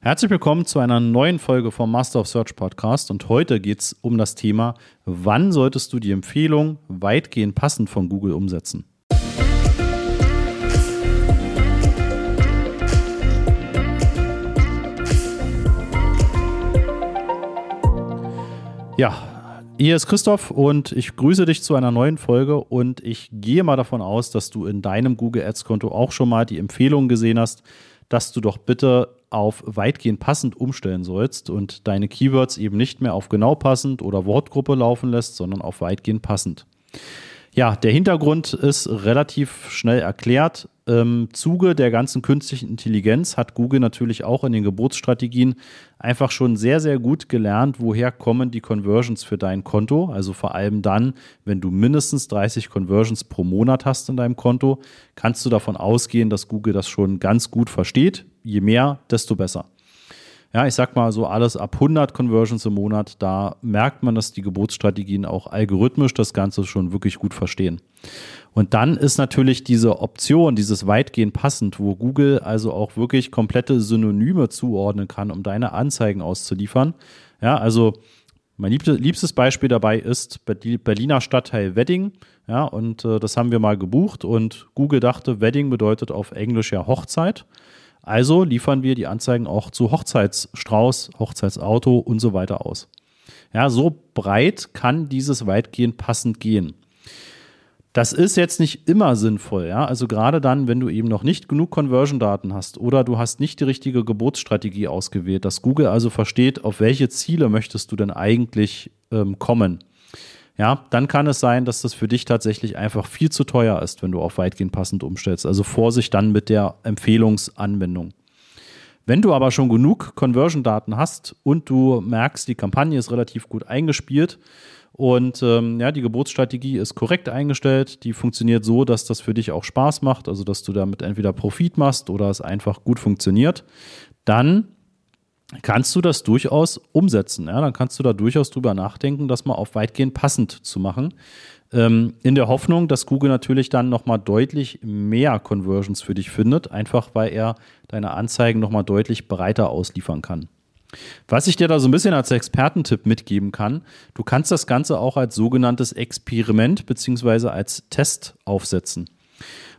Herzlich willkommen zu einer neuen Folge vom Master of Search Podcast und heute geht es um das Thema, wann solltest du die Empfehlung weitgehend passend von Google umsetzen? Ja, hier ist Christoph und ich grüße dich zu einer neuen Folge und ich gehe mal davon aus, dass du in deinem Google Ads Konto auch schon mal die Empfehlung gesehen hast, dass du doch bitte auf weitgehend passend umstellen sollst und deine Keywords eben nicht mehr auf genau passend oder Wortgruppe laufen lässt, sondern auf weitgehend passend. Ja, der Hintergrund ist relativ schnell erklärt. Im Zuge der ganzen künstlichen Intelligenz hat Google natürlich auch in den Geburtsstrategien einfach schon sehr, sehr gut gelernt, woher kommen die Conversions für dein Konto. Also vor allem dann, wenn du mindestens 30 Conversions pro Monat hast in deinem Konto, kannst du davon ausgehen, dass Google das schon ganz gut versteht. Je mehr, desto besser ja, ich sag mal so alles ab 100 Conversions im Monat, da merkt man, dass die Geburtsstrategien auch algorithmisch das Ganze schon wirklich gut verstehen. Und dann ist natürlich diese Option, dieses weitgehend passend, wo Google also auch wirklich komplette Synonyme zuordnen kann, um deine Anzeigen auszuliefern. Ja, also mein liebstes Beispiel dabei ist Berliner Stadtteil Wedding. Ja, und äh, das haben wir mal gebucht und Google dachte, Wedding bedeutet auf Englisch ja Hochzeit. Also liefern wir die Anzeigen auch zu Hochzeitsstrauß, Hochzeitsauto und so weiter aus. Ja, so breit kann dieses weitgehend passend gehen. Das ist jetzt nicht immer sinnvoll, ja. Also gerade dann, wenn du eben noch nicht genug Conversion-Daten hast oder du hast nicht die richtige Geburtsstrategie ausgewählt, dass Google also versteht, auf welche Ziele möchtest du denn eigentlich ähm, kommen ja, dann kann es sein, dass das für dich tatsächlich einfach viel zu teuer ist, wenn du auf weitgehend passend umstellst. Also Vorsicht dann mit der Empfehlungsanwendung. Wenn du aber schon genug Conversion-Daten hast und du merkst, die Kampagne ist relativ gut eingespielt und ähm, ja, die Geburtsstrategie ist korrekt eingestellt, die funktioniert so, dass das für dich auch Spaß macht, also dass du damit entweder Profit machst oder es einfach gut funktioniert, dann kannst du das durchaus umsetzen. Ja? Dann kannst du da durchaus drüber nachdenken, das mal auf weitgehend passend zu machen. Ähm, in der Hoffnung, dass Google natürlich dann nochmal deutlich mehr Conversions für dich findet, einfach weil er deine Anzeigen nochmal deutlich breiter ausliefern kann. Was ich dir da so ein bisschen als Expertentipp mitgeben kann, du kannst das Ganze auch als sogenanntes Experiment beziehungsweise als Test aufsetzen.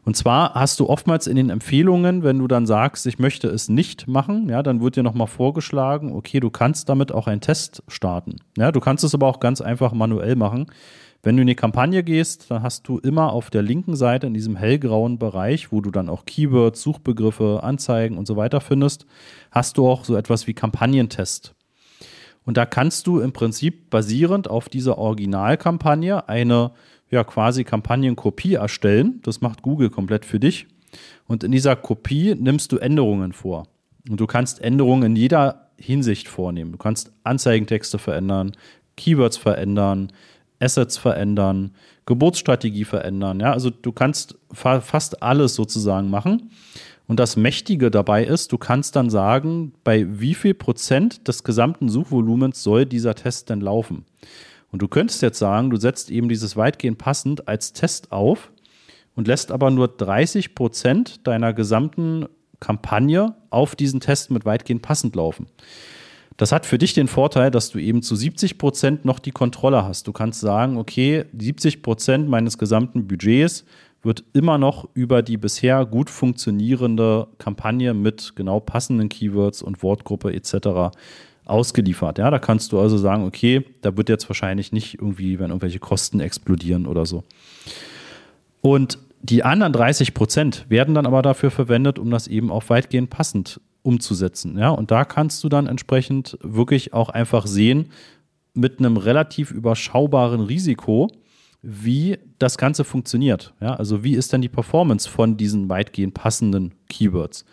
Und zwar hast du oftmals in den Empfehlungen, wenn du dann sagst, ich möchte es nicht machen, ja, dann wird dir nochmal vorgeschlagen, okay, du kannst damit auch einen Test starten. Ja, du kannst es aber auch ganz einfach manuell machen. Wenn du in die Kampagne gehst, dann hast du immer auf der linken Seite in diesem hellgrauen Bereich, wo du dann auch Keywords, Suchbegriffe, Anzeigen und so weiter findest, hast du auch so etwas wie Kampagnentest. Und da kannst du im Prinzip basierend auf dieser Originalkampagne eine ja quasi Kampagnenkopie erstellen. Das macht Google komplett für dich. Und in dieser Kopie nimmst du Änderungen vor. Und du kannst Änderungen in jeder Hinsicht vornehmen. Du kannst Anzeigentexte verändern, Keywords verändern, Assets verändern, Geburtsstrategie verändern. Ja, also du kannst fa fast alles sozusagen machen. Und das Mächtige dabei ist, du kannst dann sagen, bei wie viel Prozent des gesamten Suchvolumens soll dieser Test denn laufen. Und du könntest jetzt sagen, du setzt eben dieses weitgehend passend als Test auf und lässt aber nur 30 Prozent deiner gesamten Kampagne auf diesen Test mit weitgehend passend laufen. Das hat für dich den Vorteil, dass du eben zu 70 Prozent noch die Kontrolle hast. Du kannst sagen, okay, 70 Prozent meines gesamten Budgets wird immer noch über die bisher gut funktionierende Kampagne mit genau passenden Keywords und Wortgruppe etc ausgeliefert. Ja, da kannst du also sagen, okay, da wird jetzt wahrscheinlich nicht irgendwie, wenn irgendwelche Kosten explodieren oder so. Und die anderen 30 Prozent werden dann aber dafür verwendet, um das eben auch weitgehend passend umzusetzen. Ja, und da kannst du dann entsprechend wirklich auch einfach sehen, mit einem relativ überschaubaren Risiko, wie das Ganze funktioniert. Ja, also wie ist denn die Performance von diesen weitgehend passenden Keywords?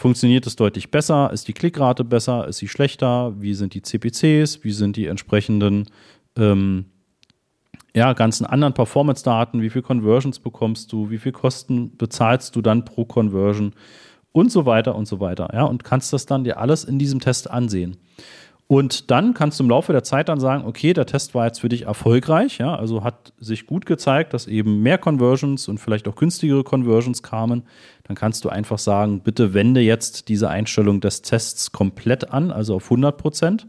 Funktioniert es deutlich besser? Ist die Klickrate besser? Ist sie schlechter? Wie sind die CPCs? Wie sind die entsprechenden ähm, ja, ganzen anderen Performance-Daten? Wie viel Conversions bekommst du? Wie viel Kosten bezahlst du dann pro Conversion? Und so weiter und so weiter. Ja, und kannst das dann dir alles in diesem Test ansehen. Und dann kannst du im Laufe der Zeit dann sagen, okay, der Test war jetzt für dich erfolgreich, ja, also hat sich gut gezeigt, dass eben mehr Conversions und vielleicht auch günstigere Conversions kamen. Dann kannst du einfach sagen, bitte wende jetzt diese Einstellung des Tests komplett an, also auf 100 Prozent.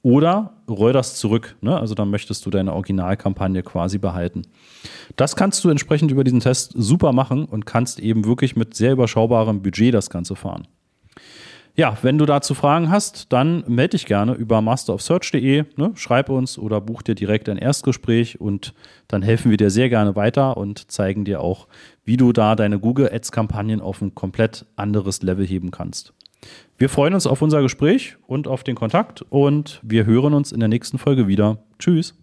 Oder roll das zurück. Ne? Also dann möchtest du deine Originalkampagne quasi behalten. Das kannst du entsprechend über diesen Test super machen und kannst eben wirklich mit sehr überschaubarem Budget das Ganze fahren. Ja, wenn du dazu Fragen hast, dann melde dich gerne über masterofsearch.de, ne? schreib uns oder buch dir direkt ein Erstgespräch und dann helfen wir dir sehr gerne weiter und zeigen dir auch, wie du da deine Google Ads Kampagnen auf ein komplett anderes Level heben kannst. Wir freuen uns auf unser Gespräch und auf den Kontakt und wir hören uns in der nächsten Folge wieder. Tschüss.